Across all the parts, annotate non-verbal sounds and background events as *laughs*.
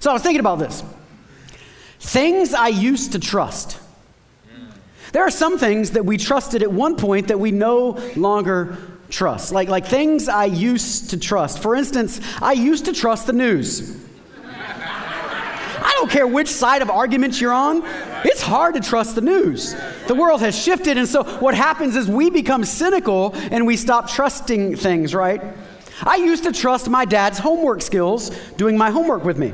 So I was thinking about this. Things I used to trust. There are some things that we trusted at one point that we no longer trust. Like, like things I used to trust. For instance, I used to trust the news. I don't care which side of arguments you're on, it's hard to trust the news. The world has shifted, and so what happens is we become cynical and we stop trusting things, right? I used to trust my dad's homework skills doing my homework with me.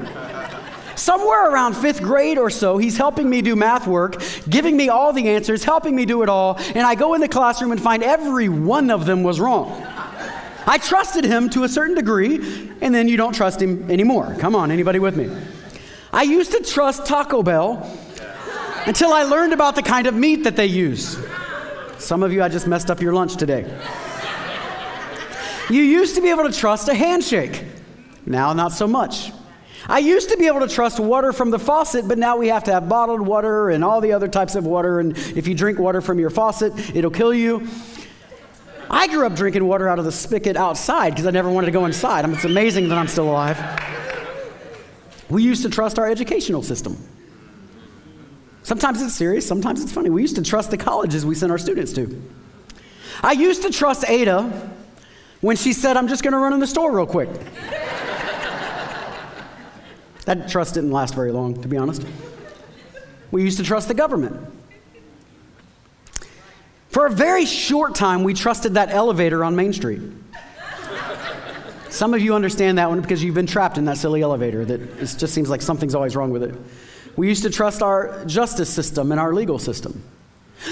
Somewhere around fifth grade or so, he's helping me do math work, giving me all the answers, helping me do it all, and I go in the classroom and find every one of them was wrong. I trusted him to a certain degree, and then you don't trust him anymore. Come on, anybody with me? I used to trust Taco Bell until I learned about the kind of meat that they use. Some of you, I just messed up your lunch today. You used to be able to trust a handshake. Now, not so much. I used to be able to trust water from the faucet, but now we have to have bottled water and all the other types of water. And if you drink water from your faucet, it'll kill you. I grew up drinking water out of the spigot outside because I never wanted to go inside. It's amazing that I'm still alive. We used to trust our educational system. Sometimes it's serious, sometimes it's funny. We used to trust the colleges we sent our students to. I used to trust Ada when she said, I'm just going to run in the store real quick. that trust didn't last very long, to be honest. We used to trust the government. For a very short time, we trusted that elevator on Main Street. Some of you understand that one because you've been trapped in that silly elevator that it just seems like something's always wrong with it. We used to trust our justice system and our legal system.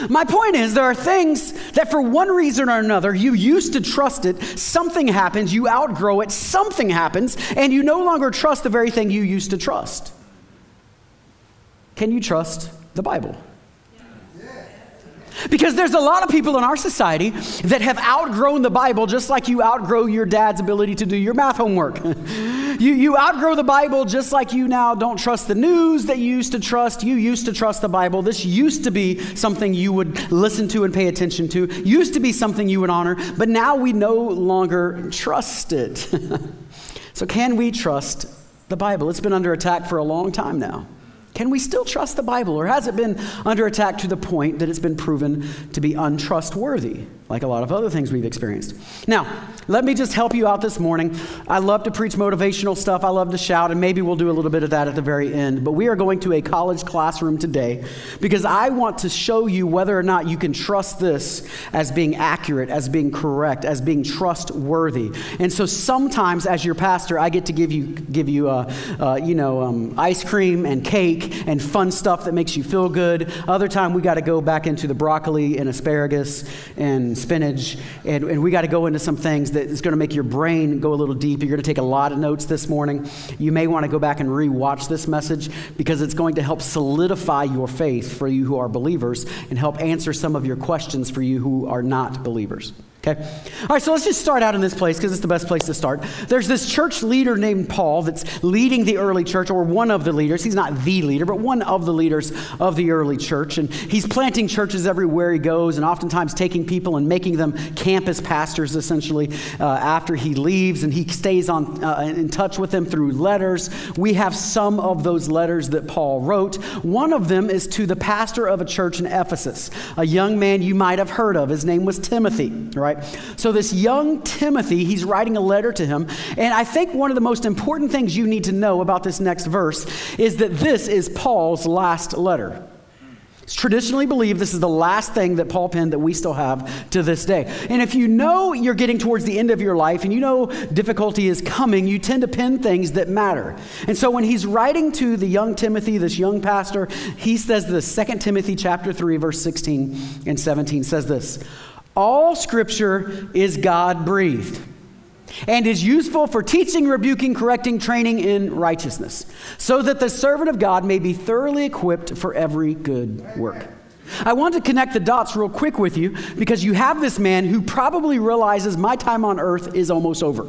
My point is, there are things that for one reason or another, you used to trust it, something happens, you outgrow it, something happens, and you no longer trust the very thing you used to trust. Can you trust the Bible? Because there's a lot of people in our society that have outgrown the Bible just like you outgrow your dad's ability to do your math homework. *laughs* you, you outgrow the Bible just like you now don't trust the news that you used to trust. You used to trust the Bible. This used to be something you would listen to and pay attention to, used to be something you would honor, but now we no longer trust it. *laughs* so, can we trust the Bible? It's been under attack for a long time now. Can we still trust the Bible, or has it been under attack to the point that it's been proven to be untrustworthy, like a lot of other things we've experienced? Now, let me just help you out this morning. I love to preach motivational stuff, I love to shout, and maybe we'll do a little bit of that at the very end. But we are going to a college classroom today because I want to show you whether or not you can trust this as being accurate, as being correct, as being trustworthy. And so sometimes, as your pastor, I get to give you, give you, uh, uh, you know, um, ice cream and cake and fun stuff that makes you feel good. Other time, we got to go back into the broccoli and asparagus and spinach, and, and we got to go into some things that is going to make your brain go a little deeper. You're going to take a lot of notes this morning. You may want to go back and re-watch this message because it's going to help solidify your faith for you who are believers and help answer some of your questions for you who are not believers. Okay? All right, so let's just start out in this place because it's the best place to start. There's this church leader named Paul that's leading the early church, or one of the leaders. He's not the leader, but one of the leaders of the early church. And he's planting churches everywhere he goes, and oftentimes taking people and making them campus pastors, essentially, uh, after he leaves. And he stays on, uh, in touch with them through letters. We have some of those letters that Paul wrote. One of them is to the pastor of a church in Ephesus, a young man you might have heard of. His name was Timothy, right? Right? So, this young Timothy, he's writing a letter to him. And I think one of the most important things you need to know about this next verse is that this is Paul's last letter. It's traditionally believed this is the last thing that Paul penned that we still have to this day. And if you know you're getting towards the end of your life and you know difficulty is coming, you tend to pen things that matter. And so when he's writing to the young Timothy, this young pastor, he says this 2 Timothy chapter 3 verse 16 and 17 says this. All scripture is God breathed and is useful for teaching, rebuking, correcting, training in righteousness, so that the servant of God may be thoroughly equipped for every good work. I want to connect the dots real quick with you because you have this man who probably realizes my time on earth is almost over.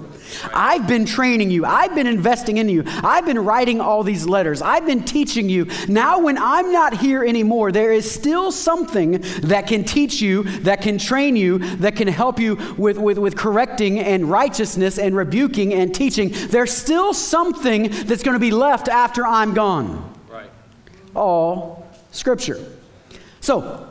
I've been training you, I've been investing in you, I've been writing all these letters, I've been teaching you. Now, when I'm not here anymore, there is still something that can teach you, that can train you, that can help you with, with, with correcting and righteousness and rebuking and teaching. There's still something that's going to be left after I'm gone. Right. All scripture. So,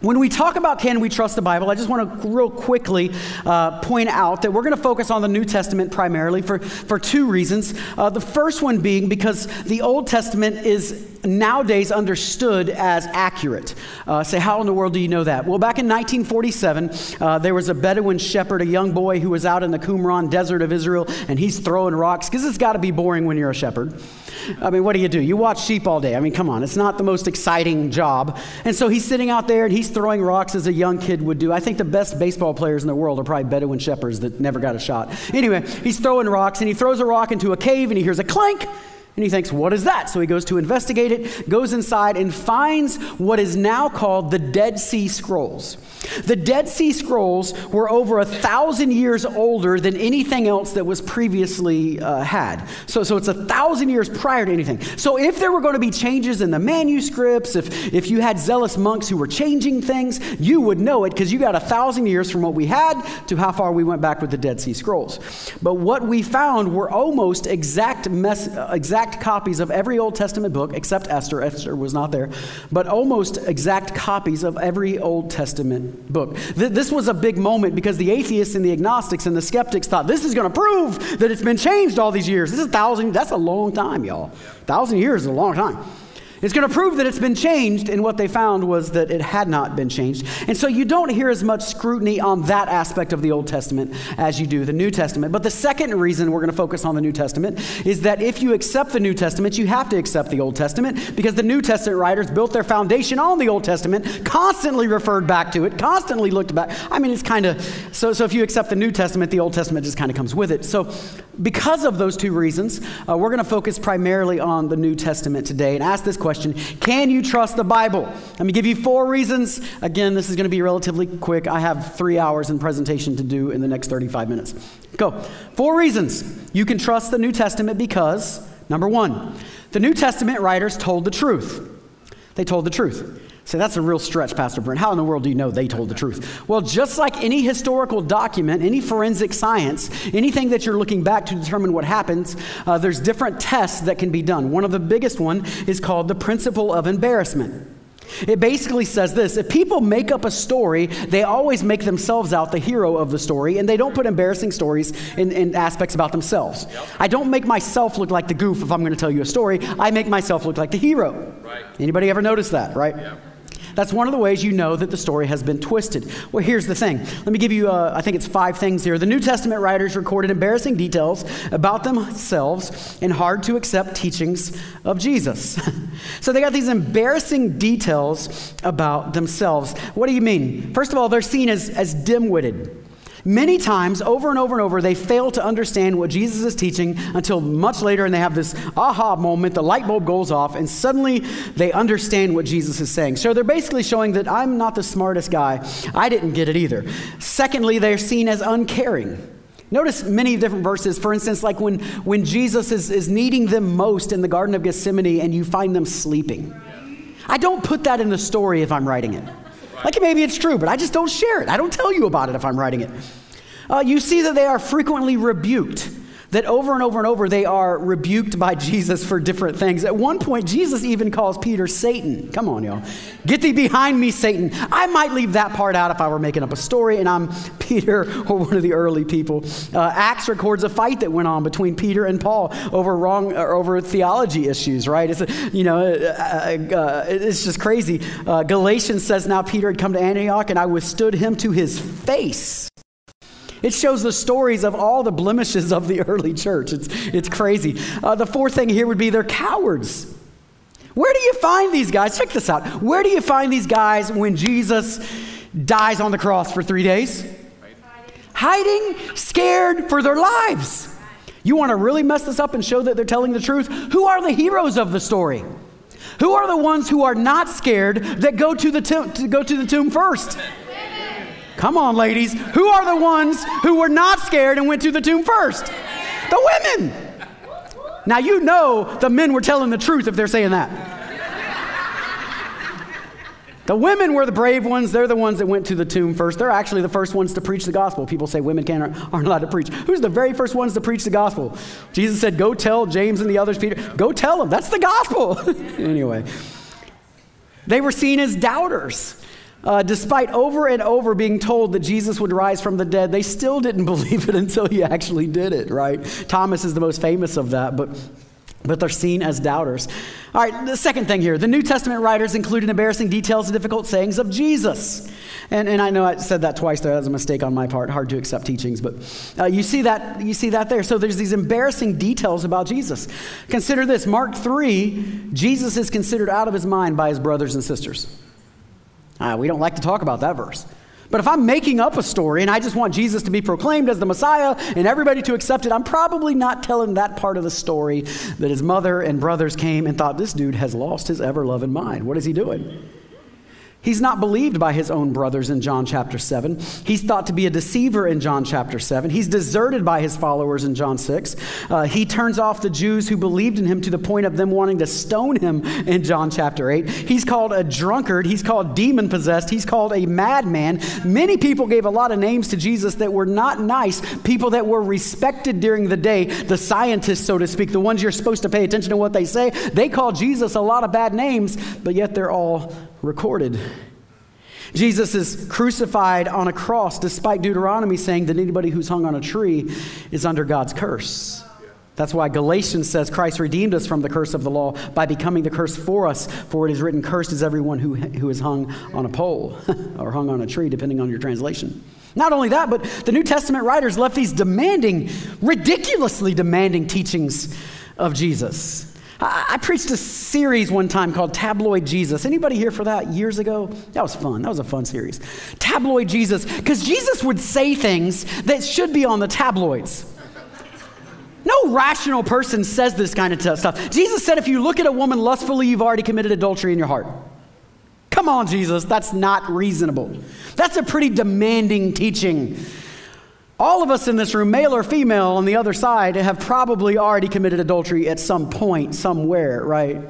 when we talk about can we trust the Bible, I just want to real quickly uh, point out that we're going to focus on the New Testament primarily for, for two reasons. Uh, the first one being because the Old Testament is nowadays understood as accurate. Uh, say, how in the world do you know that? Well, back in 1947, uh, there was a Bedouin shepherd, a young boy who was out in the Qumran desert of Israel, and he's throwing rocks because it's got to be boring when you're a shepherd. I mean, what do you do? You watch sheep all day. I mean, come on, it's not the most exciting job. And so he's sitting out there and he's throwing rocks as a young kid would do. I think the best baseball players in the world are probably Bedouin shepherds that never got a shot. Anyway, he's throwing rocks and he throws a rock into a cave and he hears a clank. And he thinks, what is that? So he goes to investigate it, goes inside, and finds what is now called the Dead Sea Scrolls. The Dead Sea Scrolls were over a thousand years older than anything else that was previously uh, had. So, so it's a thousand years prior to anything. So if there were going to be changes in the manuscripts, if, if you had zealous monks who were changing things, you would know it because you got a thousand years from what we had to how far we went back with the Dead Sea Scrolls. But what we found were almost exact, mes- exact copies of every Old Testament book, except Esther. Esther was not there, but almost exact copies of every Old Testament book. Th- this was a big moment because the atheists and the agnostics and the skeptics thought this is going to prove that it's been changed all these years. This is a thousand, that's a long time, y'all. Thousand years is a long time. It's going to prove that it's been changed, and what they found was that it had not been changed. And so you don't hear as much scrutiny on that aspect of the Old Testament as you do the New Testament. But the second reason we're going to focus on the New Testament is that if you accept the New Testament, you have to accept the Old Testament because the New Testament writers built their foundation on the Old Testament, constantly referred back to it, constantly looked back. I mean, it's kind of so, so if you accept the New Testament, the Old Testament just kind of comes with it. So, because of those two reasons, uh, we're going to focus primarily on the New Testament today and ask this question question Can you trust the Bible? Let me give you four reasons. Again, this is going to be relatively quick. I have three hours in presentation to do in the next 35 minutes. Go. Four reasons you can trust the New Testament because, number one, the New Testament writers told the truth. They told the truth. Say, that's a real stretch, Pastor Brent. How in the world do you know they told the truth? Well, just like any historical document, any forensic science, anything that you're looking back to determine what happens, uh, there's different tests that can be done. One of the biggest one is called the principle of embarrassment. It basically says this if people make up a story, they always make themselves out the hero of the story, and they don't put embarrassing stories in, in aspects about themselves. Yep. I don't make myself look like the goof if I'm going to tell you a story. I make myself look like the hero. Right. Anybody ever notice that, right? Yep. That's one of the ways you know that the story has been twisted. Well, here's the thing. Let me give you, uh, I think it's five things here. The New Testament writers recorded embarrassing details about themselves and hard to accept teachings of Jesus. *laughs* so they got these embarrassing details about themselves. What do you mean? First of all, they're seen as, as dim witted. Many times, over and over and over, they fail to understand what Jesus is teaching until much later, and they have this aha moment. The light bulb goes off, and suddenly they understand what Jesus is saying. So they're basically showing that I'm not the smartest guy. I didn't get it either. Secondly, they're seen as uncaring. Notice many different verses. For instance, like when, when Jesus is, is needing them most in the Garden of Gethsemane and you find them sleeping. I don't put that in the story if I'm writing it. Like maybe it's true, but I just don't share it. I don't tell you about it if I'm writing it. Uh, you see that they are frequently rebuked that over and over and over they are rebuked by Jesus for different things. At one point, Jesus even calls Peter Satan. Come on, y'all. Get thee behind me, Satan. I might leave that part out if I were making up a story and I'm *laughs* Peter or one of the early people. Uh, Acts records a fight that went on between Peter and Paul over wrong or over theology issues, right? It's, you know, uh, uh, it's just crazy. Uh, Galatians says now Peter had come to Antioch and I withstood him to his face. It shows the stories of all the blemishes of the early church. It's, it's crazy. Uh, the fourth thing here would be they're cowards. Where do you find these guys? Check this out. Where do you find these guys when Jesus dies on the cross for three days? Hiding, scared for their lives. You want to really mess this up and show that they're telling the truth? Who are the heroes of the story? Who are the ones who are not scared that go to the, to, to go to the tomb first? Come on, ladies. Who are the ones who were not scared and went to the tomb first? The women. Now, you know the men were telling the truth if they're saying that. The women were the brave ones. They're the ones that went to the tomb first. They're actually the first ones to preach the gospel. People say women can't, aren't allowed to preach. Who's the very first ones to preach the gospel? Jesus said, Go tell James and the others, Peter, go tell them. That's the gospel. *laughs* anyway, they were seen as doubters. Uh, despite over and over being told that Jesus would rise from the dead, they still didn't *laughs* believe it until he actually did it, right? Thomas is the most famous of that, but but they're seen as doubters. All right, the second thing here the New Testament writers include embarrassing details and difficult sayings of Jesus. And, and I know I said that twice there. That was a mistake on my part. Hard to accept teachings, but uh, you, see that, you see that there. So there's these embarrassing details about Jesus. Consider this Mark 3, Jesus is considered out of his mind by his brothers and sisters. Uh, we don't like to talk about that verse. But if I'm making up a story and I just want Jesus to be proclaimed as the Messiah and everybody to accept it, I'm probably not telling that part of the story that his mother and brothers came and thought, this dude has lost his ever loving mind. What is he doing? He's not believed by his own brothers in John chapter 7. He's thought to be a deceiver in John chapter 7. He's deserted by his followers in John 6. Uh, he turns off the Jews who believed in him to the point of them wanting to stone him in John chapter 8. He's called a drunkard. He's called demon possessed. He's called a madman. Many people gave a lot of names to Jesus that were not nice, people that were respected during the day, the scientists, so to speak, the ones you're supposed to pay attention to what they say. They call Jesus a lot of bad names, but yet they're all recorded. Jesus is crucified on a cross despite Deuteronomy saying that anybody who's hung on a tree is under God's curse. That's why Galatians says Christ redeemed us from the curse of the law by becoming the curse for us, for it is written, Cursed is everyone who, who is hung on a pole *laughs* or hung on a tree, depending on your translation. Not only that, but the New Testament writers left these demanding, ridiculously demanding teachings of Jesus. I, preached a series one time called Tabloid Jesus. Anybody here for that years ago? That was fun. That was a fun series. Tabloid Jesus, because Jesus would say things that should be on the tabloids. No rational person says this kind of stuff. Jesus said, if you look at a woman lustfully, you've already committed adultery in your heart. Come on, Jesus, that's not reasonable. That's a pretty demanding teaching. All of us in this room, male or female on the other side, have probably already committed adultery at some point, somewhere, right?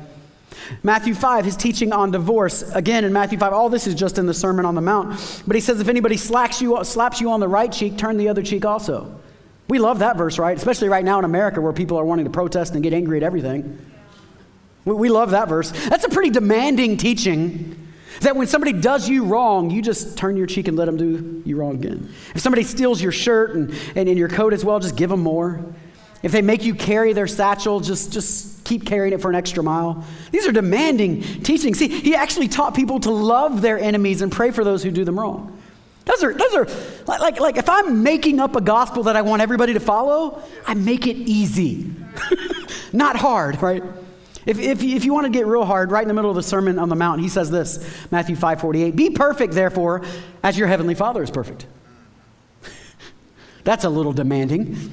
Matthew 5, his teaching on divorce. Again, in Matthew 5, all this is just in the Sermon on the Mount. But he says, if anybody slacks you, slaps you on the right cheek, turn the other cheek also. We love that verse, right? Especially right now in America where people are wanting to protest and get angry at everything. We, we love that verse. That's a pretty demanding teaching. That when somebody does you wrong, you just turn your cheek and let them do you wrong again. If somebody steals your shirt and, and in your coat as well, just give them more. If they make you carry their satchel, just, just keep carrying it for an extra mile. These are demanding teachings. See, he actually taught people to love their enemies and pray for those who do them wrong. Those are, those are like, like if I'm making up a gospel that I want everybody to follow, I make it easy, *laughs* not hard, right? If, if, if you want to get real hard, right in the middle of the Sermon on the Mount, he says this Matthew 5 48, Be perfect, therefore, as your heavenly Father is perfect. *laughs* That's a little demanding.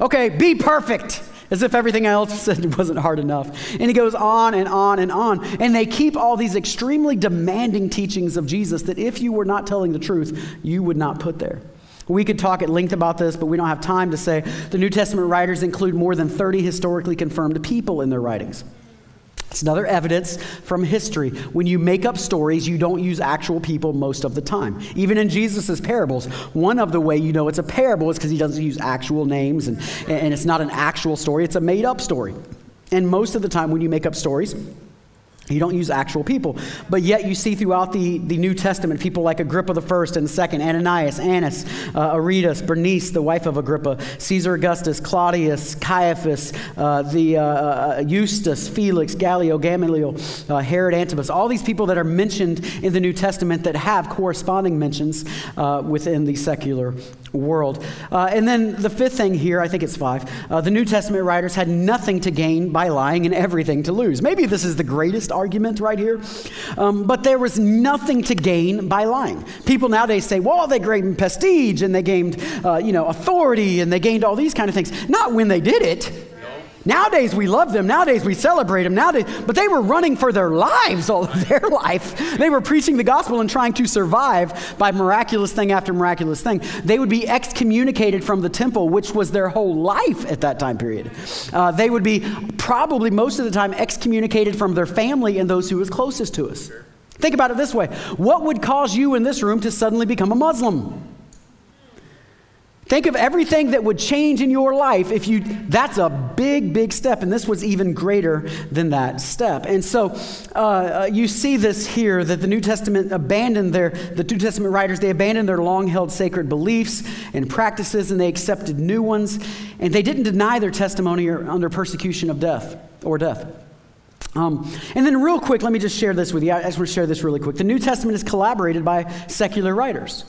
Okay, be perfect, as if everything else *laughs* wasn't hard enough. And he goes on and on and on. And they keep all these extremely demanding teachings of Jesus that if you were not telling the truth, you would not put there. We could talk at length about this, but we don't have time to say the New Testament writers include more than 30 historically confirmed people in their writings. It's another evidence from history. When you make up stories, you don't use actual people most of the time. Even in Jesus' parables, one of the way you know it's a parable is because he doesn't use actual names and, and it's not an actual story, it's a made up story. And most of the time, when you make up stories, you don't use actual people. But yet you see throughout the, the New Testament people like Agrippa the first and second, Ananias, Annas, uh, Aretas, Bernice, the wife of Agrippa, Caesar Augustus, Claudius, Caiaphas, uh, the, uh, uh Eustace, Felix, Gallio, Gamaliel, uh, Herod Antipas, all these people that are mentioned in the New Testament that have corresponding mentions uh, within the secular world. and then the fifth thing here, I think it's five, the New Testament writers had nothing to gain by lying and everything to lose. Maybe this is the greatest argument right here. Um, but there was nothing to gain by lying. People nowadays say, well, they gained prestige and they gained, uh, you know, authority and they gained all these kind of things. Not when they did it. Nowadays we love them. Nowadays we celebrate them. Nowadays, but they were running for their lives all of their *laughs* life. They were preaching the gospel and trying to survive by miraculous thing after miraculous thing. They would be excommunicated from the temple, which was their whole life at that time period. Uh, they would be probably most of the time excommunicated from their family and those who was closest to us. Think about it this way: What would cause you in this room to suddenly become a Muslim? Think of everything that would change in your life if you, that's a big, big step. And this was even greater than that step. And so uh, uh, you see this here that the New Testament abandoned their, the New Testament writers, they abandoned their long held sacred beliefs and practices and they accepted new ones. And they didn't deny their testimony under persecution of death or death. Um, and then, real quick, let me just share this with you. I just want to share this really quick. The New Testament is collaborated by secular writers.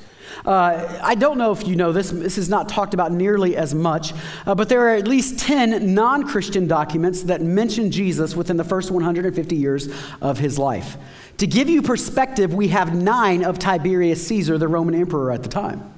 Uh, I don't know if you know this, this is not talked about nearly as much, uh, but there are at least 10 non Christian documents that mention Jesus within the first 150 years of his life. To give you perspective, we have nine of Tiberius Caesar, the Roman emperor at the time.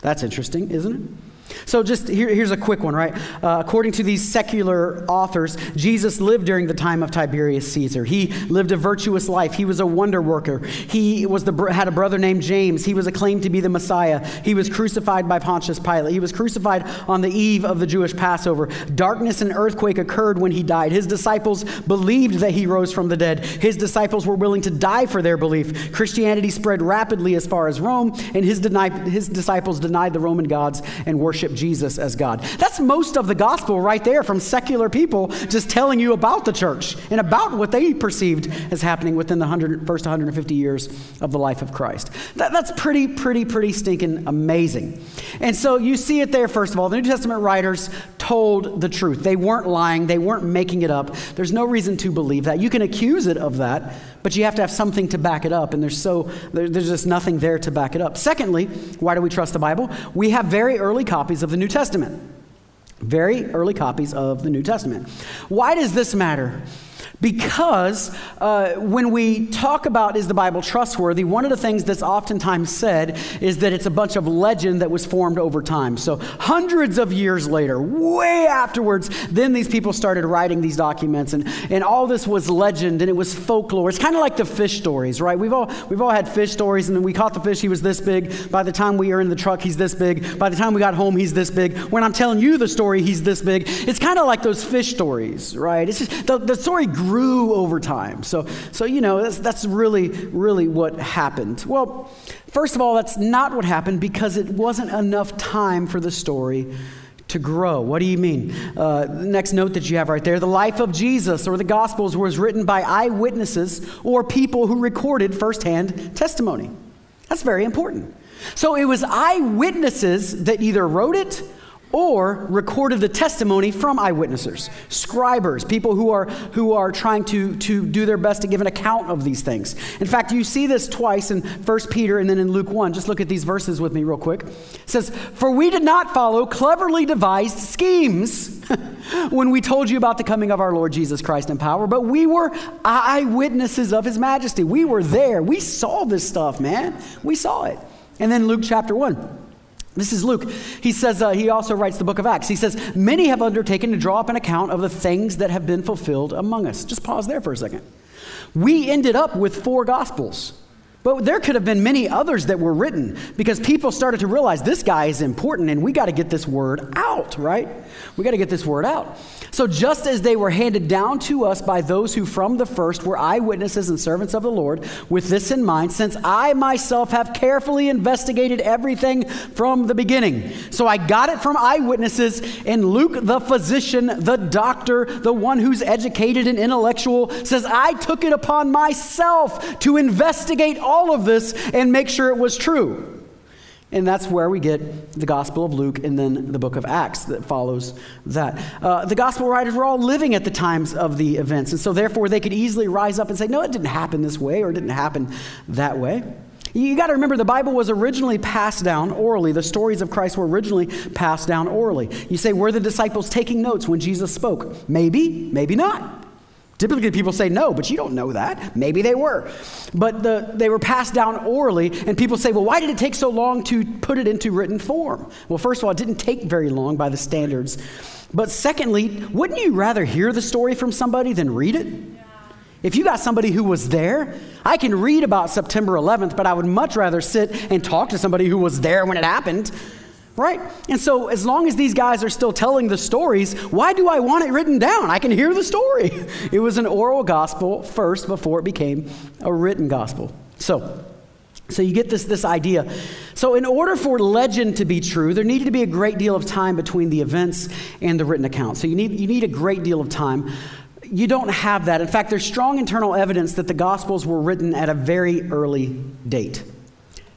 That's interesting, isn't it? So, just here, here's a quick one, right? Uh, according to these secular authors, Jesus lived during the time of Tiberius Caesar. He lived a virtuous life. He was a wonder worker. He was the, had a brother named James. He was acclaimed to be the Messiah. He was crucified by Pontius Pilate. He was crucified on the eve of the Jewish Passover. Darkness and earthquake occurred when he died. His disciples believed that he rose from the dead. His disciples were willing to die for their belief. Christianity spread rapidly as far as Rome, and his, deni- his disciples denied the Roman gods and worshiped worship Jesus as God. That's most of the gospel right there from secular people just telling you about the church and about what they perceived as happening within the 100, first 150 years of the life of Christ. That, that's pretty, pretty, pretty stinking amazing. And so you see it there, first of all. The New Testament writers told the truth. They weren't lying, they weren't making it up. There's no reason to believe that. You can accuse it of that, but you have to have something to back it up, and there's so there's just nothing there to back it up. Secondly, why do we trust the Bible? We have very early copies of the New Testament. Very early copies of the New Testament. Why does this matter? Because uh, when we talk about is the Bible trustworthy, one of the things that's oftentimes said is that it's a bunch of legend that was formed over time. So, hundreds of years later, way afterwards, then these people started writing these documents, and, and all this was legend and it was folklore. It's kind of like the fish stories, right? We've all, we've all had fish stories, and then we caught the fish, he was this big. By the time we are in the truck, he's this big. By the time we got home, he's this big. When I'm telling you the story, he's this big. It's kind of like those fish stories, right? It's just, the, the story grew grew over time. So, so you know, that's, that's really, really what happened. Well, first of all, that's not what happened because it wasn't enough time for the story to grow. What do you mean? Uh, next note that you have right there the life of Jesus or the Gospels was written by eyewitnesses or people who recorded firsthand testimony. That's very important. So it was eyewitnesses that either wrote it or recorded the testimony from eyewitnesses, scribers, people who are, who are trying to, to do their best to give an account of these things. In fact, you see this twice in 1 Peter and then in Luke 1. Just look at these verses with me, real quick. It says, For we did not follow cleverly devised schemes *laughs* when we told you about the coming of our Lord Jesus Christ in power, but we were eyewitnesses of his majesty. We were there. We saw this stuff, man. We saw it. And then Luke chapter 1. This is Luke. He says, uh, he also writes the book of Acts. He says, Many have undertaken to draw up an account of the things that have been fulfilled among us. Just pause there for a second. We ended up with four gospels. But there could have been many others that were written because people started to realize this guy is important and we got to get this word out, right? We got to get this word out. So, just as they were handed down to us by those who from the first were eyewitnesses and servants of the Lord, with this in mind, since I myself have carefully investigated everything from the beginning. So, I got it from eyewitnesses, and Luke, the physician, the doctor, the one who's educated and intellectual, says, I took it upon myself to investigate all of this and make sure it was true. And that's where we get the Gospel of Luke and then the book of Acts that follows that. Uh, the Gospel writers were all living at the times of the events, and so therefore they could easily rise up and say, no, it didn't happen this way or it didn't happen that way. You got to remember the Bible was originally passed down orally. The stories of Christ were originally passed down orally. You say, were the disciples taking notes when Jesus spoke? Maybe, maybe not. Typically, people say no, but you don't know that. Maybe they were. But the, they were passed down orally, and people say, well, why did it take so long to put it into written form? Well, first of all, it didn't take very long by the standards. But secondly, wouldn't you rather hear the story from somebody than read it? If you got somebody who was there, I can read about September 11th, but I would much rather sit and talk to somebody who was there when it happened right? And so, as long as these guys are still telling the stories, why do I want it written down? I can hear the story. *laughs* It was an oral gospel first before it became a written gospel. So, so you get this, this idea. So, in order for legend to be true, there needed to be a great deal of time between the events and the written account. So, you need, you need a great deal of time. You don't have that. In fact, there's strong internal evidence that the Gospels were written at a very early date.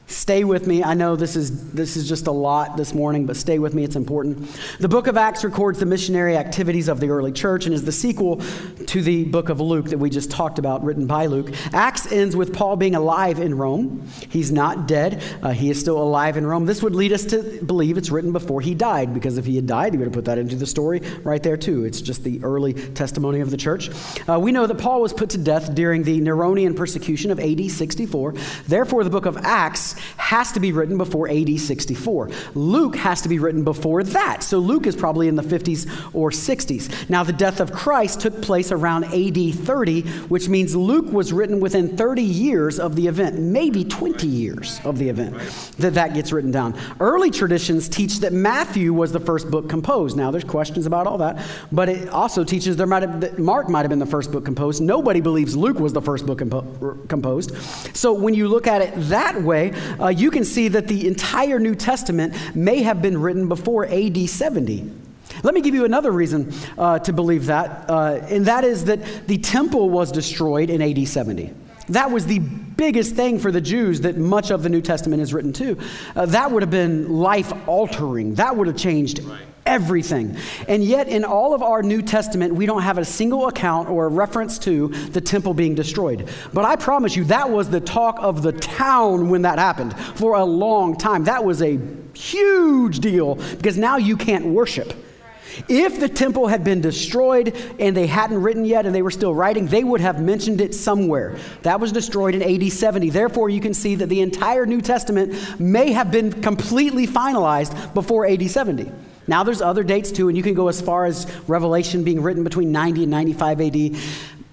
Stay with me. I know this is, this is just a lot this morning, but stay with me. It's important. The book of Acts records the missionary activities of the early church and is the sequel to the book of Luke that we just talked about, written by Luke. Acts ends with Paul being alive in Rome. He's not dead, uh, he is still alive in Rome. This would lead us to believe it's written before he died, because if he had died, he would have put that into the story right there, too. It's just the early testimony of the church. Uh, we know that Paul was put to death during the Neronian persecution of AD 64. Therefore, the book of Acts has to be written before AD 64. Luke has to be written before that. So Luke is probably in the 50s or 60s. Now, the death of Christ took place around AD 30, which means Luke was written within 30 years of the event, maybe 20 years of the event that that gets written down. Early traditions teach that Matthew was the first book composed. Now, there's questions about all that, but it also teaches there might have, Mark might have been the first book composed. Nobody believes Luke was the first book compo- composed. So when you look at it that way, uh, you can see that the entire New Testament may have been written before AD 70. Let me give you another reason uh, to believe that, uh, and that is that the temple was destroyed in AD 70. That was the biggest thing for the Jews that much of the New Testament is written to. Uh, that would have been life altering. That would have changed right everything. And yet, in all of our New Testament, we don't have a single account or a reference to the temple being destroyed. But I promise you, that was the talk of the town when that happened for a long time. That was a huge deal because now you can't worship. If the temple had been destroyed and they hadn't written yet and they were still writing, they would have mentioned it somewhere. That was destroyed in AD 70. Therefore, you can see that the entire New Testament may have been completely finalized before AD 70. Now, there's other dates too, and you can go as far as Revelation being written between 90 and 95 AD.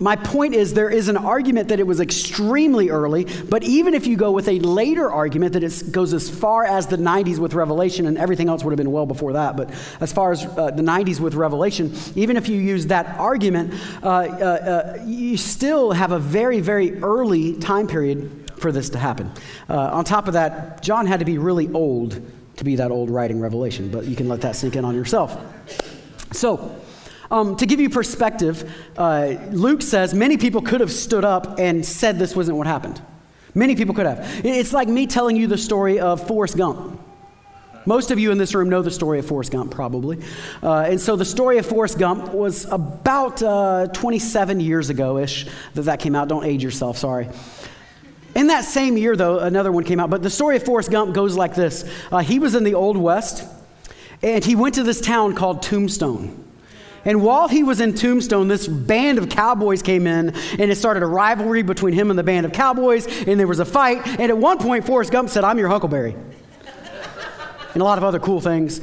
My point is, there is an argument that it was extremely early, but even if you go with a later argument that it goes as far as the 90s with Revelation, and everything else would have been well before that, but as far as uh, the 90s with Revelation, even if you use that argument, uh, uh, uh, you still have a very, very early time period for this to happen. Uh, on top of that, John had to be really old to be that old writing Revelation, but you can let that sink in on yourself. So, um, to give you perspective, uh, Luke says many people could have stood up and said this wasn't what happened. Many people could have. It's like me telling you the story of Forrest Gump. Most of you in this room know the story of Forrest Gump, probably. Uh, and so the story of Forrest Gump was about uh, 27 years ago ish that that came out. Don't age yourself, sorry. In that same year, though, another one came out. But the story of Forrest Gump goes like this uh, He was in the Old West, and he went to this town called Tombstone. And while he was in Tombstone, this band of cowboys came in, and it started a rivalry between him and the band of cowboys, and there was a fight. And at one point, Forrest Gump said, I'm your Huckleberry. *laughs* and a lot of other cool things.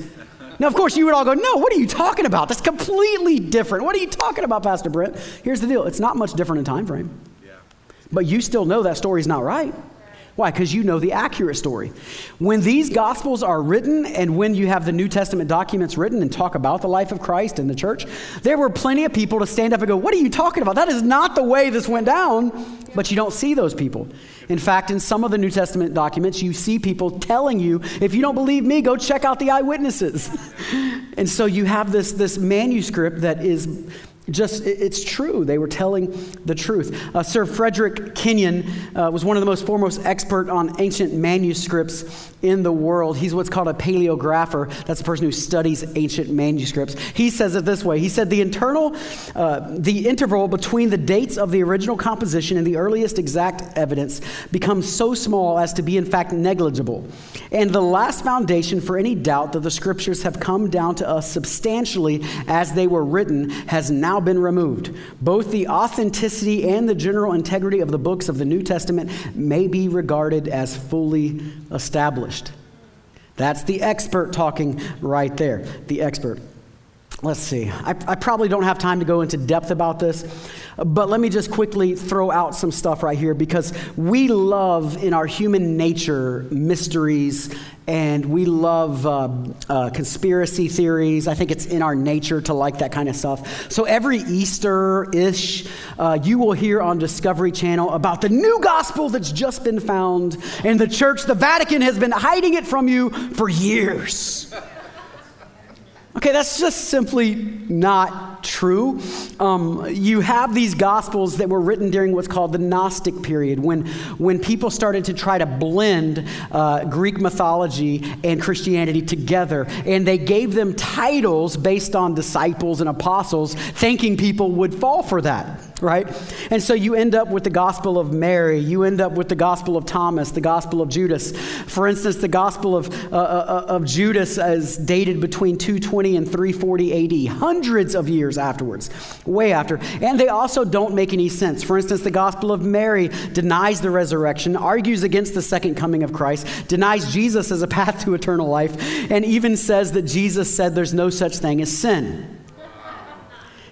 Now, of course, you would all go, No, what are you talking about? That's completely different. What are you talking about, Pastor Brent? Here's the deal it's not much different in time frame. But you still know that story's not right. Why? Because you know the accurate story. When these gospels are written and when you have the New Testament documents written and talk about the life of Christ and the church, there were plenty of people to stand up and go, What are you talking about? That is not the way this went down. But you don't see those people. In fact, in some of the New Testament documents, you see people telling you, If you don't believe me, go check out the eyewitnesses. *laughs* and so you have this, this manuscript that is just it's true. They were telling the truth. Uh, sir frederick kenyon uh, was one of the most foremost expert on ancient manuscripts in the world. He's what's called a paleographer. That's the person who studies ancient manuscripts. He says it this way. He said the internal uh, the interval between the dates of the original composition and the earliest exact evidence becomes so small as to be in fact negligible. And the last foundation for any doubt that the scriptures have come down to us substantially as they were written has now now been removed. Both the authenticity and the general integrity of the books of the New Testament may be regarded as fully established. That's the expert talking right there. The expert. Let's see. I, I, probably don't have time to go into depth about this, but let me just quickly throw out some stuff right here because we love in our human nature mysteries and we love uh, uh, conspiracy theories. I think it's in our nature to like that kind of stuff. So every Easter ish, uh, you will hear on Discovery Channel about the new gospel that's just been found in the church. The Vatican has been hiding it from you for years. Okay, that's just simply not true. Um, you have these gospels that were written during what's called the Gnostic period, when, when people started to try to blend uh, Greek mythology and Christianity together. And they gave them titles based on disciples and apostles, thinking people would fall for that right? And so you end up with the Gospel of Mary. You end up with the Gospel of Thomas, the Gospel of Judas. For instance, the Gospel of, uh, uh, of Judas is dated between 220 and 340 AD, hundreds of years afterwards, way after. And they also don't make any sense. For instance, the Gospel of Mary denies the resurrection, argues against the second coming of Christ, denies Jesus as a path to eternal life, and even says that Jesus said there's no such thing as sin.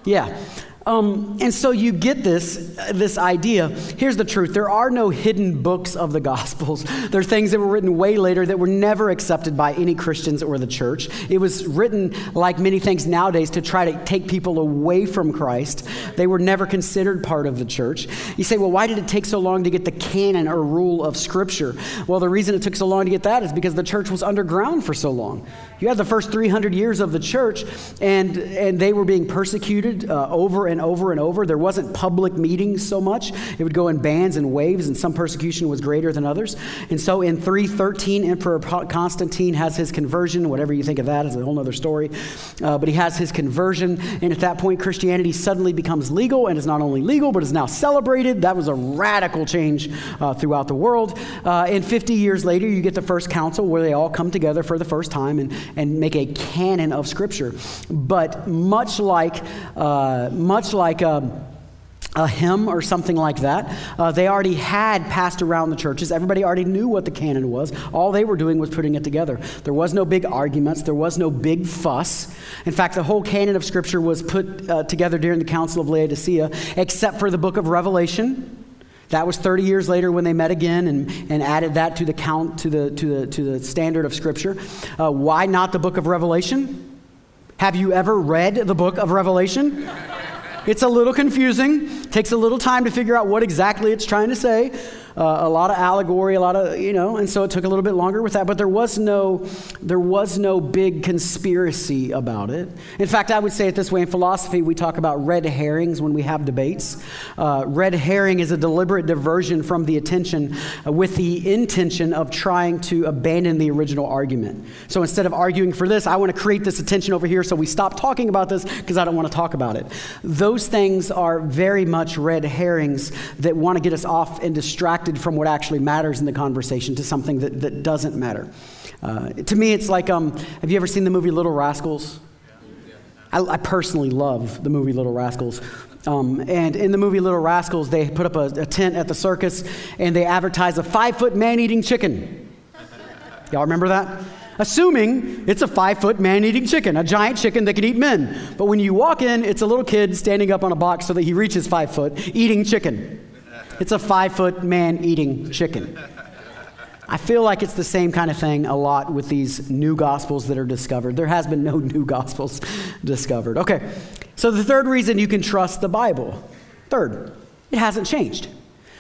Yeah. Um, and so you get this, this idea. Here's the truth there are no hidden books of the Gospels. *laughs* There are things that were written way later that were never accepted by any Christians or the church. It was written, like many things nowadays, to try to take people away from Christ. They were never considered part of the church. You say, well, why did it take so long to get the canon or rule of Scripture? Well, the reason it took so long to get that is because the church was underground for so long. You had the first 300 years of the church, and, and they were being persecuted uh, over and and over and over. There wasn't public meetings so much. It would go in bands and waves, and some persecution was greater than others. And so in 313, Emperor Constantine has his conversion. Whatever you think of that is a whole other story. Uh, but he has his conversion, and at that point, Christianity suddenly becomes legal, and is not only legal, but is now celebrated. That was a radical change uh, throughout the world. Uh, and 50 years later, you get the first council where they all come together for the first time and, and make a canon of Scripture. But much like, uh, much much like a, a hymn or something like that. Uh, they already had passed around the churches. Everybody already knew what the canon was. All they were doing was putting it together. There was no big arguments, there was no big fuss. In fact, the whole canon of Scripture was put uh, together during the Council of Laodicea, except for the book of Revelation. That was 30 years later when they met again and, and added that to the count to the, to the, to the standard of Scripture. Uh, why not the book of Revelation? Have you ever read the book of Revelation? It's a little confusing, takes a little time to figure out what exactly it's trying to say uh, a lot of allegory, a lot of, you know, and so it took a little bit longer with that. But there was no, there was no big conspiracy about it. In fact, I would say it this way in philosophy, we talk about red herrings when we have debates. Uh, red herring is a deliberate diversion from the attention uh, with the intention of trying to abandon the original argument. So instead of arguing for this, I want to create this attention over here so we stop talking about this because I don't want to talk about it. Those things are very much red herrings that want to get us off and distract distracted from what actually matters in the conversation to something that, that doesn't matter. Uh, to me, it's like um, have you ever seen the movie Little Rascals? I, I personally love the movie Little Rascals. Um, and in the movie Little Rascals, they put up a, a tent at the circus and they advertise a five foot man eating chicken. Y'all remember that? Assuming it's a five foot man eating chicken, a giant chicken that can eat men. But when you walk in, it's a little kid standing up on a box so that he reaches five foot eating chicken. It's a five foot man eating chicken. I feel like it's the same kind of thing a lot with these new gospels that are discovered. There has been no *laughs* new gospels discovered. Okay, so the third reason you can trust the Bible, third, it hasn't changed.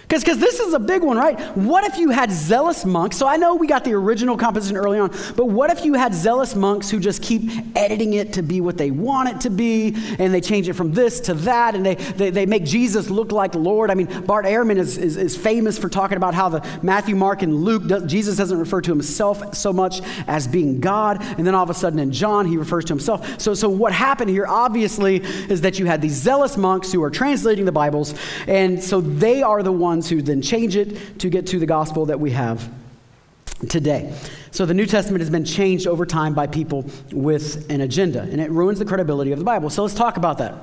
Because this is a big one, right? What if you had zealous monks? So I know we got the original composition early on, but what if you had zealous monks who just keep editing it to be what they want it to be, and they change it from this to that, and they, they, they make Jesus look like Lord? I mean, Bart Ehrman is, is, is famous for talking about how the Matthew, Mark, and Luke, does, Jesus doesn't refer to himself so much as being God, and then all of a sudden in John, he refers to himself. So, so what happened here, obviously, is that you had these zealous monks who are translating the Bibles, and so they are the ones ones who then change it to get to the gospel that we have today. So the New Testament has been changed over time by people with an agenda, and it ruins the credibility of the Bible. So let's talk about that.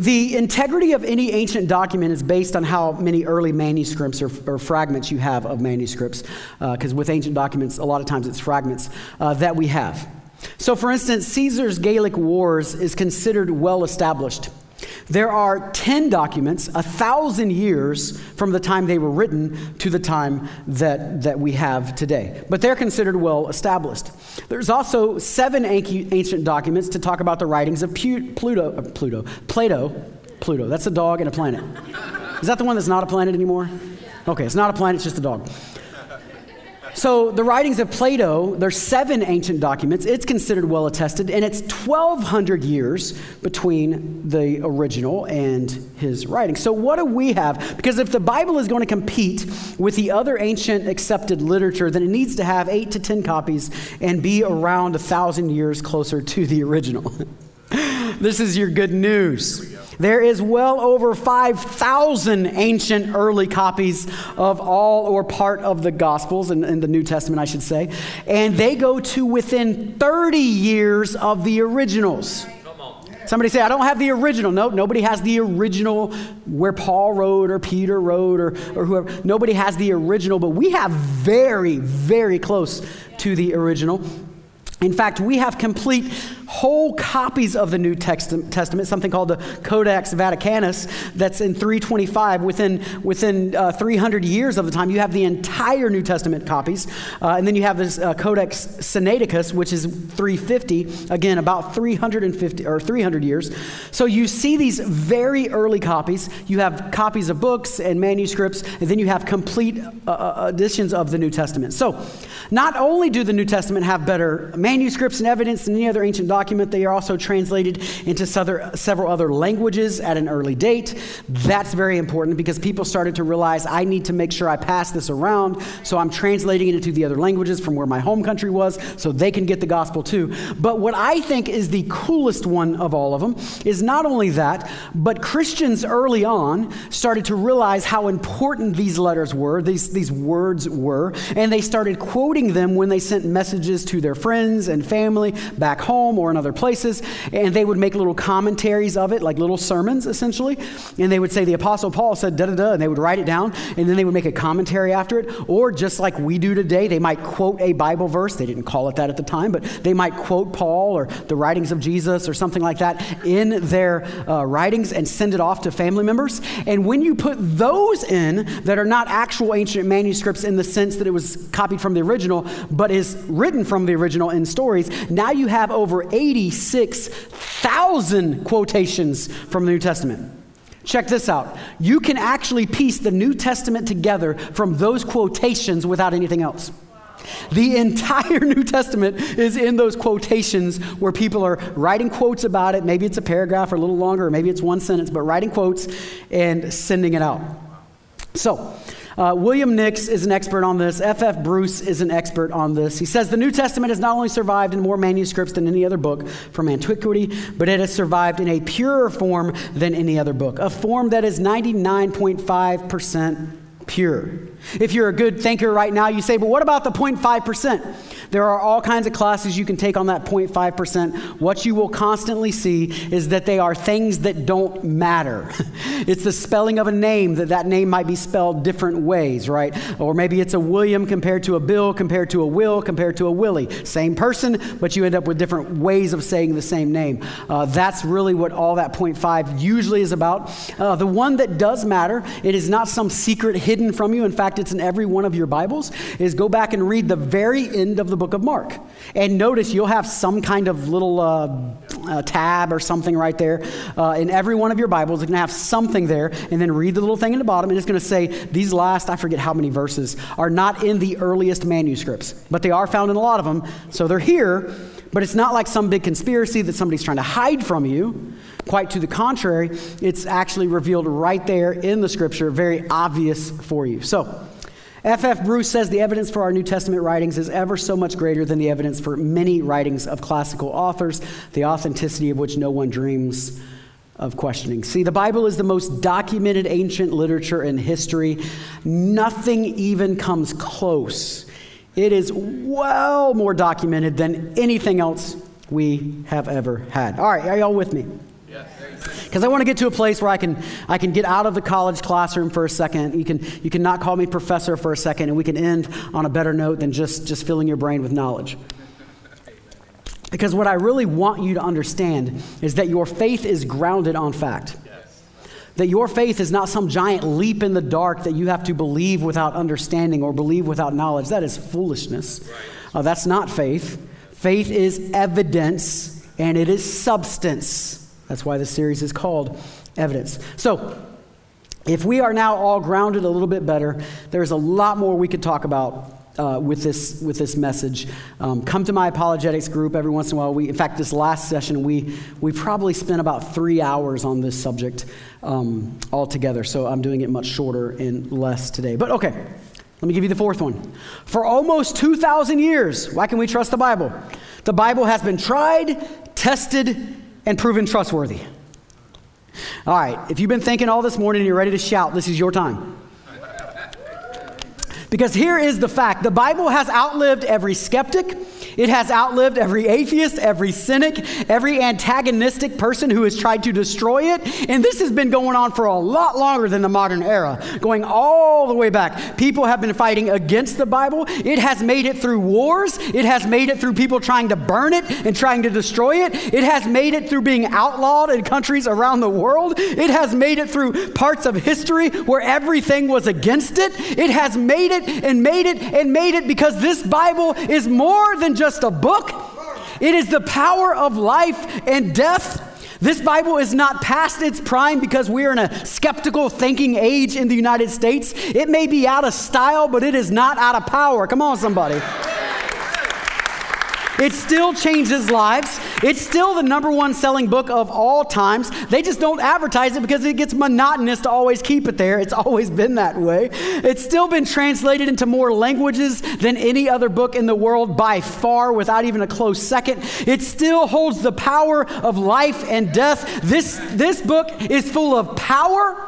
The integrity of any ancient document is based on how many early manuscripts or, or fragments you have of manuscripts, because uh, with ancient documents, a lot of times it's fragments uh, that we have. So, for instance, Caesar's Gallic Wars is considered well established. There are 10 documents, a thousand years from the time they were written to the time that, that we have today. But they're considered well established. There's also seven ancient documents to talk about the writings of Pluto, uh, Pluto, Plato. Pluto, that's a dog and a planet. Is that the one that's not a planet anymore? Okay, it's not a planet, it's just a dog. So, the writings of Plato, there's seven ancient documents. It's considered well attested, and it's 1,200 years between the original and his writings. So, what do we have? Because if the Bible is going to compete with the other ancient accepted literature, then it needs to have eight to 10 copies and be around a thousand years closer to the original. *laughs* this is your good news. There is well over 5,000 ancient early copies of all or part of the Gospels, in, the New Testament, I should say, and they go to within 30 years of the originals. Somebody say, I don't have the original. No, nobody has the original where Paul wrote or Peter wrote or, or whoever. Nobody has the original, but we have very, very close to the original. In fact, we have complete whole copies of the New Testament, something called the Codex Vaticanus, that's in 325. Within, within uh, 300 years of the time, you have the entire New Testament copies. Uh, and then you have this uh, Codex Sinaiticus, which is 350, again, about 350 or 300 years. So you see these very early copies. You have copies of books and manuscripts, and then you have complete uh, uh, editions of the New Testament. So not only do the New Testament have better manuscripts and evidence than any other ancient document, document. They are also translated into several other languages at an early date. That's very important because people started to realize I need to make sure I pass this around. So I'm translating it into the other languages from where my home country was so they can get the gospel too. But what I think is the coolest one of all of them is not only that, but Christians early on started to realize how important these letters were, these, these words were, and they started quoting them when they sent messages to their friends and family back home or in other places, and they would make little commentaries of it, like little sermons, essentially. And they would say, The Apostle Paul said da da da, and they would write it down, and then they would make a commentary after it. Or just like we do today, they might quote a Bible verse. They didn't call it that at the time, but they might quote Paul or the writings of Jesus or something like that in their uh, writings and send it off to family members. And when you put those in that are not actual ancient manuscripts in the sense that it was copied from the original, but is written from the original in stories, now you have over 86,000 quotations from the New Testament. Check this out. You can actually piece the New Testament together from those quotations without anything else. The entire *laughs* New Testament is in those quotations where people are writing quotes about it. Maybe it's a paragraph or a little longer, or maybe it's one sentence, but writing quotes and sending it out. So, uh, William Nix is an expert on this. F.F. Bruce is an expert on this. He says the New Testament has not only survived in more manuscripts than any other book from antiquity, but it has survived in a purer form than any other book, a form that is 99.5% pure. If you're a good thinker right now, you say, but what about the 0.5%? There are all kinds of classes you can take on that 0.5%. What you will constantly see is that they are things that don't matter. *laughs* it's the spelling of a name, that that name might be spelled different ways, right? Or maybe it's a William compared to a Bill, compared to a Will, compared to a Willie. Same person, but you end up with different ways of saying the same name. Uh, that's really what all that 0.5 usually is about. Uh, the one that does matter, it is not some secret hidden from you. In fact, it's in every one of your Bibles, is go back and read the very end of the book of Mark. And notice you'll have some kind of little uh, tab or something right there uh, in every one of your Bibles. It's going to have something there, and then read the little thing in the bottom, and it's going to say these last, I forget how many verses, are not in the earliest manuscripts, but they are found in a lot of them. So they're here, but it's not like some big conspiracy that somebody's trying to hide from you. Quite to the contrary, it's actually revealed right there in the scripture, very obvious for you. So, F.F. Bruce says the evidence for our New Testament writings is ever so much greater than the evidence for many writings of classical authors, the authenticity of which no one dreams of questioning. See, the Bible is the most documented ancient literature in history. Nothing even comes close. It is well more documented than anything else we have ever had. All right, are y'all with me? Because I want to get to a place where I can, I can get out of the college classroom for a second. You can, you can not call me professor for a second, and we can end on a better note than just, just filling your brain with knowledge. Because what I really want you to understand is that your faith is grounded on fact. That your faith is not some giant leap in the dark that you have to believe without understanding or believe without knowledge. That is foolishness. Uh, that's not faith. Faith is evidence and it is substance. That's why the series is called Evidence. So, if we are now all grounded a little bit better, there's a lot more we could talk about uh, with this with this message. Um, come to my apologetics group every once in a while. We, in fact, this last session we we probably spent about three hours on this subject um, altogether. So I'm doing it much shorter and less today. But okay, let me give you the fourth one. For almost two thousand years, why can we trust the Bible? The Bible has been tried, tested, and proven trustworthy. All right, if you've been thinking all this morning and you're ready to shout, this is your time. Because here is the fact. The Bible has outlived every skeptic, it has outlived every atheist, every cynic, every antagonistic person who has tried to destroy it. And this has been going on for a lot longer than the modern era, going all the way back. People have been fighting against the Bible. It has made it through wars, it has made it through people trying to burn it and trying to destroy it. It has made it through being outlawed in countries around the world. It has made it through parts of history where everything was against it. It has made it and made it and made it because this Bible is more than just a book, it is the power of life and death. This Bible is not past its prime because we're in a skeptical thinking age in the United States. It may be out of style, but it is not out of power. Come on, somebody. It still changes lives. It's still the number one selling book of all times. They just don't advertise it because it gets monotonous to always keep it there. It's always been that way. It's still been translated into more languages than any other book in the world by far, without even a close second. It still holds the power of life and death. This, this book is full of power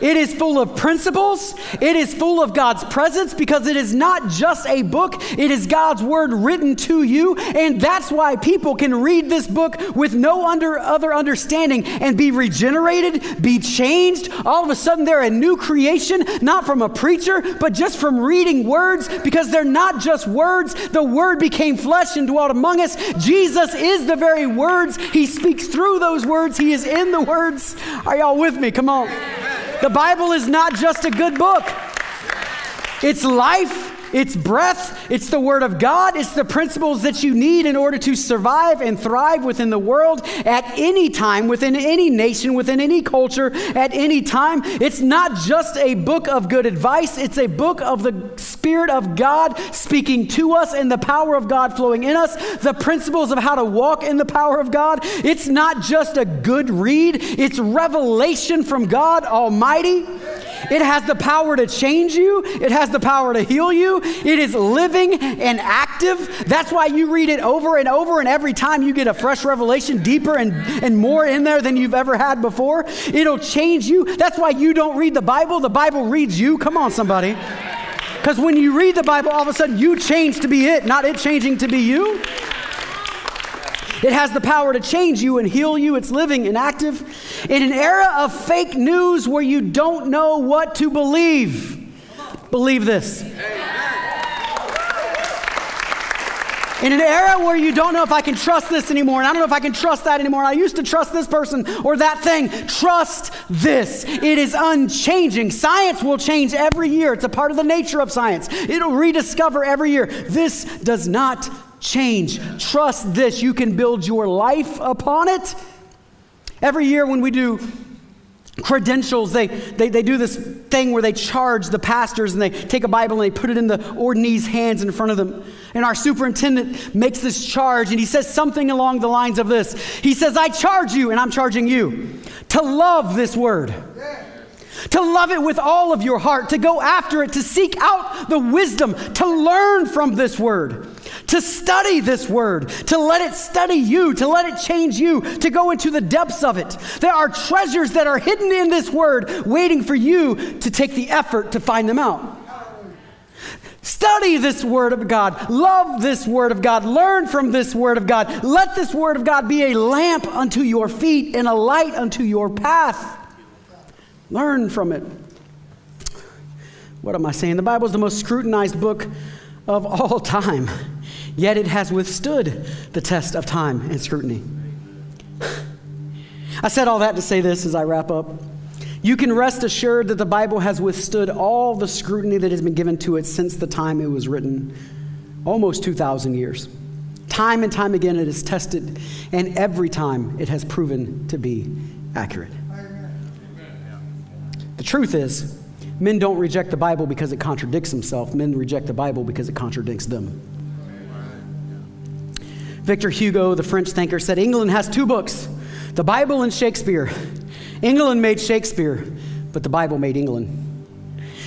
it is full of principles. It is full of God's presence because it is not just a book, it is God's word written to you. And that's why people can read this book with no under, other understanding and be regenerated, be changed. All of a sudden, they're a new creation, not from a preacher, but just from reading words because they're not just words. The word became flesh and dwelt among us. Jesus is the very words. He speaks through those words, He is in the words. Are y'all with me? Come on. The Bible is not just a good book, it's life. It's breath, it's the Word of God, it's the principles that you need in order to survive and thrive within the world at any time, within any nation, within any culture, at any time. It's not just a book of good advice, it's a book of the Spirit of God speaking to us and the power of God flowing in us, the principles of how to walk in the power of God. It's not just a good read, it's revelation from God Almighty. It has the power to change you, it has the power to heal you. It is living and active. That's why you read it over and over, and every time you get a fresh revelation deeper and, and more in there than you've ever had before. It'll change you. That's why you don't read the Bible, the Bible reads you. Come on, somebody. Because when you read the Bible, all of a sudden you change to be it, not it changing to be you. It has the power to change you and heal you. It's living and active. In an era of fake news where you don't know what to believe, believe this. In an era where you don't know if I can trust this anymore, and I don't know if I can trust that anymore, I used to trust this person or that thing, trust this. It is unchanging. Science will change every year, it's a part of the nature of science. It'll rediscover every year. This does not change. Trust this. You can build your life upon it. Every year when we do credentials, they, they, they do this thing where they charge the pastors and they take a Bible and they put it in the ordinee's hands in front of them. And our superintendent makes this charge and he says something along the lines of this He says, I charge you, and I'm charging you, to love this word. To love it with all of your heart, to go after it, to seek out the wisdom, to learn from this word to study this word, to let it study you, to let it change you, to go into the depths of it. There are treasures that are hidden in this word waiting for you to take the effort to find them out. Study this Word of God. Love this Word of God. Learn from this Word of God. Let this Word of God be a lamp unto your feet and a light unto your path. Learn from it. What am I saying? The Bible is the most scrutinized book of all time, yet it has withstood the test of time and scrutiny. I said all that to say this as I wrap up. You can rest assured that the Bible has withstood all the scrutiny that has been given to it since the time it was written, almost 2,000 years. Time and time again, it is tested, and every time it has proven to be accurate. The truth is, men don't reject the Bible because it contradicts himself, men reject the Bible because it contradicts them. Victor Hugo, the French thinker, said England has two books the Bible and Shakespeare. England made Shakespeare, but the Bible made England.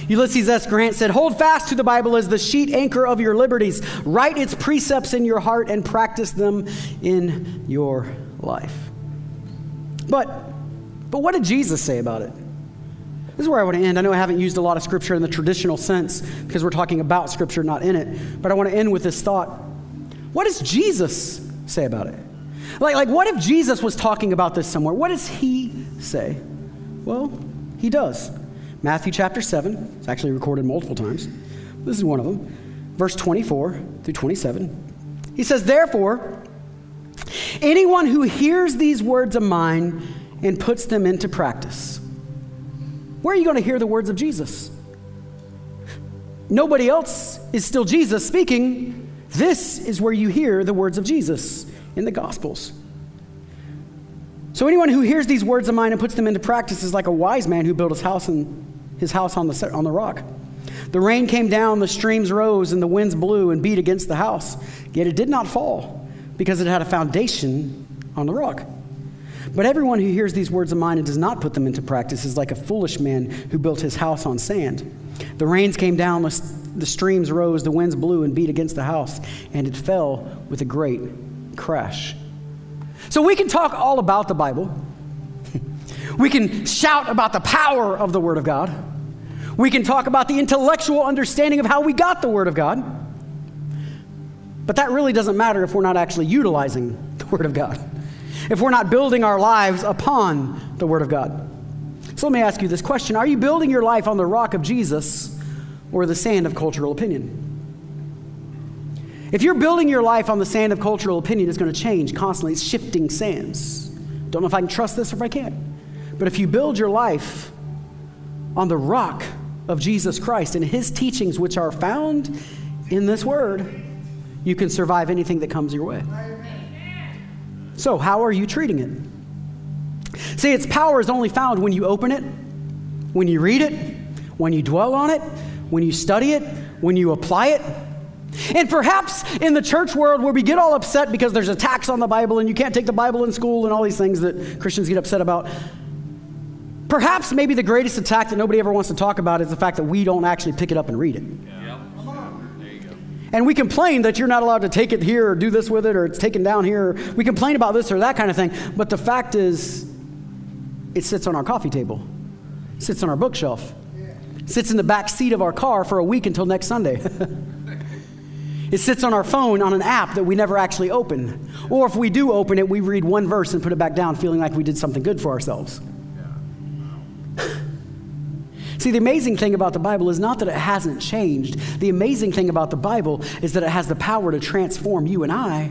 Ulysses S. Grant said, Hold fast to the Bible as the sheet anchor of your liberties. Write its precepts in your heart and practice them in your life. But, but what did Jesus say about it? This is where I want to end. I know I haven't used a lot of scripture in the traditional sense because we're talking about scripture, not in it. But I want to end with this thought. What does Jesus say about it? Like, like, what if Jesus was talking about this somewhere? What does he say? Well, he does. Matthew chapter 7, it's actually recorded multiple times. This is one of them. Verse 24 through 27. He says, Therefore, anyone who hears these words of mine and puts them into practice. Where are you going to hear the words of Jesus? Nobody else is still Jesus speaking. This is where you hear the words of Jesus in the Gospels. So anyone who hears these words of mine and puts them into practice is like a wise man who built his house and his house on the, on the rock. The rain came down, the streams rose, and the winds blew and beat against the house. Yet it did not fall, because it had a foundation on the rock. But everyone who hears these words of mine and does not put them into practice is like a foolish man who built his house on sand. The rains came down, the streams rose, the winds blew and beat against the house, and it fell with a great crash. So we can talk all about the Bible. *laughs* we can shout about the power of the Word of God. We can talk about the intellectual understanding of how we got the Word of God. But that really doesn't matter if we're not actually utilizing *laughs* the Word of God, if we're not building our lives upon the Word of God. So let me ask you this question Are you building your life on the rock of Jesus or the sand of cultural opinion? If you're building your life on the sand of cultural opinion, it's going to change constantly. It's shifting sands. Don't know if I can trust this or if I can't. But if you build your life on the rock of Jesus Christ and his teachings, which are found in this word, you can survive anything that comes your way. So, how are you treating it? See, its power is only found when you open it, when you read it, when you dwell on it, when you study it, when you apply it and perhaps in the church world where we get all upset because there's attacks on the Bible and you can't take the Bible in school and all these things that Christians get upset about, perhaps maybe the greatest attack that nobody ever wants to talk about is the fact that we don't actually pick it up and read it. Yeah. And we complain that you're not allowed to take it here or do this with it or it's taken down here. We complain about this or that kind of thing. But the fact is, it sits on our coffee table, sits on our bookshelf, sits in the back seat of our car for a week until next Sunday. *laughs* It sits on our phone on an app that we never actually open. Or if we do open it, we read one verse and put it back down, feeling like we did something good for ourselves. *laughs* See, the amazing thing about the Bible is not that it hasn't changed. The amazing thing about the Bible is that it has the power to transform you and I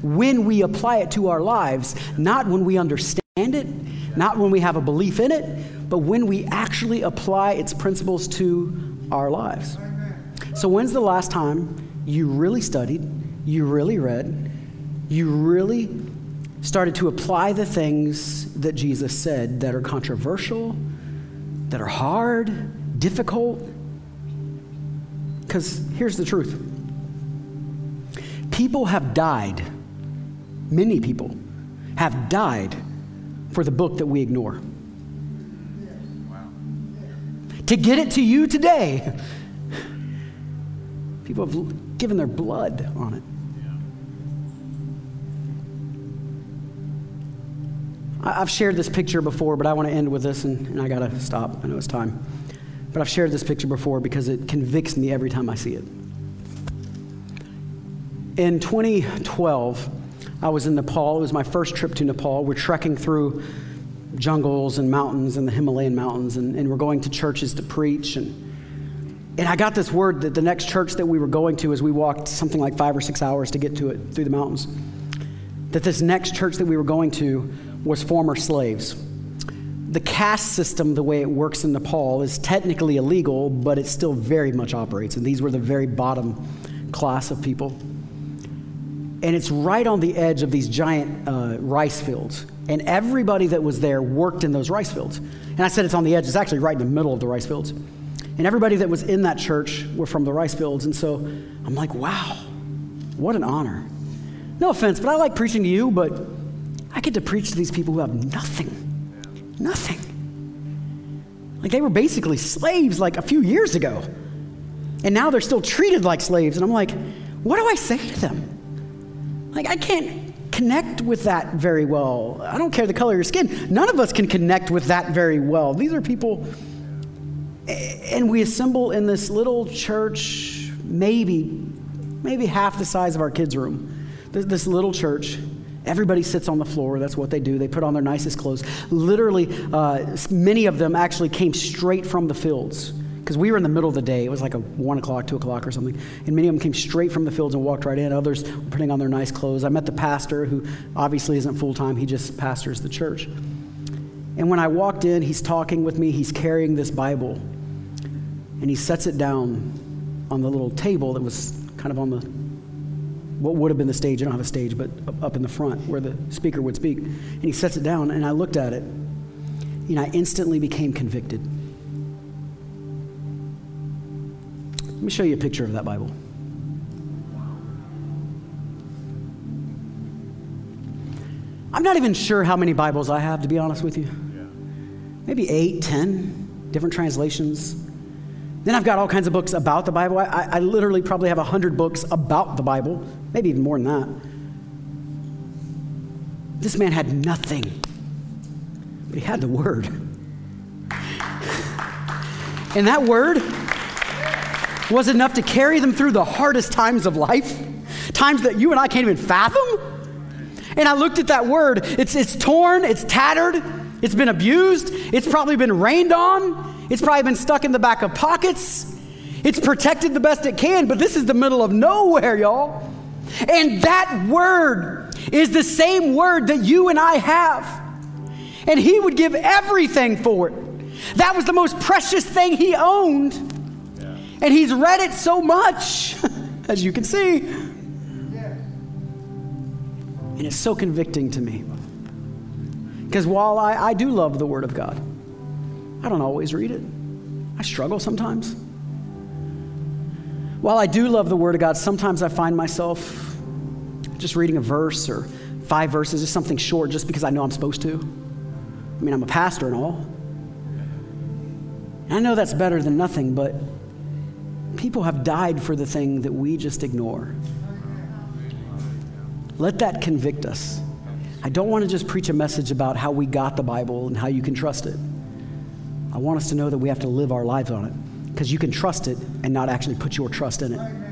when we apply it to our lives, not when we understand it, not when we have a belief in it, but when we actually apply its principles to our lives. So, when's the last time you really studied, you really read, you really started to apply the things that Jesus said that are controversial, that are hard, difficult. Because here's the truth people have died, many people have died for the book that we ignore. To get it to you today, people have given their blood on it. I've shared this picture before, but I want to end with this, and, and I got to stop. I know it's time. But I've shared this picture before because it convicts me every time I see it. In 2012, I was in Nepal. It was my first trip to Nepal. We're trekking through jungles and mountains and the Himalayan mountains, and, and we're going to churches to preach. And, and I got this word that the next church that we were going to, as we walked something like five or six hours to get to it through the mountains, that this next church that we were going to was former slaves. The caste system, the way it works in Nepal, is technically illegal, but it still very much operates. And these were the very bottom class of people. And it's right on the edge of these giant uh, rice fields. And everybody that was there worked in those rice fields. And I said it's on the edge, it's actually right in the middle of the rice fields. And everybody that was in that church were from the rice fields. And so I'm like, wow, what an honor. No offense, but I like preaching to you, but I get to preach to these people who have nothing. Nothing. Like they were basically slaves like a few years ago. And now they're still treated like slaves. And I'm like, what do I say to them? Like, I can't connect with that very well. I don't care the color of your skin. None of us can connect with that very well. These are people, and we assemble in this little church, maybe, maybe half the size of our kids' room. This little church. Everybody sits on the floor. That's what they do. They put on their nicest clothes. Literally, uh, many of them actually came straight from the fields because we were in the middle of the day. It was like a one o'clock, two o'clock or something. And many of them came straight from the fields and walked right in. Others were putting on their nice clothes. I met the pastor who obviously isn't full time, he just pastors the church. And when I walked in, he's talking with me, he's carrying this Bible, and he sets it down on the little table that was kind of on the what would have been the stage. I don't have a stage, but up in the front where the speaker would speak. And he sets it down, and I looked at it, and I instantly became convicted. Let me show you a picture of that Bible. I'm not even sure how many Bibles I have, to be honest with you. Maybe eight, ten different translations. Then I've got all kinds of books about the Bible. I, I literally probably have a hundred books about the Bible, maybe even more than that. This man had nothing, but he had the Word. *laughs* And that Word was enough to carry them through the hardest times of life, times that you and I can't even fathom. And I looked at that word. It's, it's torn, it's tattered, it's been abused, it's probably been rained on, it's probably been stuck in the back of pockets. It's protected the best it can, but this is the middle of nowhere, y'all. And that word is the same word that you and I have. And he would give everything for it. That was the most precious thing he owned. And he's read it so much, *laughs* as you can see. And it's so convicting to me. Because while I, I do love the Word of God, I don't always read it. I struggle sometimes. While I do love the Word of God, sometimes I find myself just reading a verse or five verses, just something short, just because I know I'm supposed to. I mean, I'm a pastor and all. I know that's better than nothing, but People have died for the thing that we just ignore. Let that convict us. I don't want to just preach a message about how we got the Bible and how you can trust it. I want us to know that we have to live our lives on it because you can trust it and not actually put your trust in it.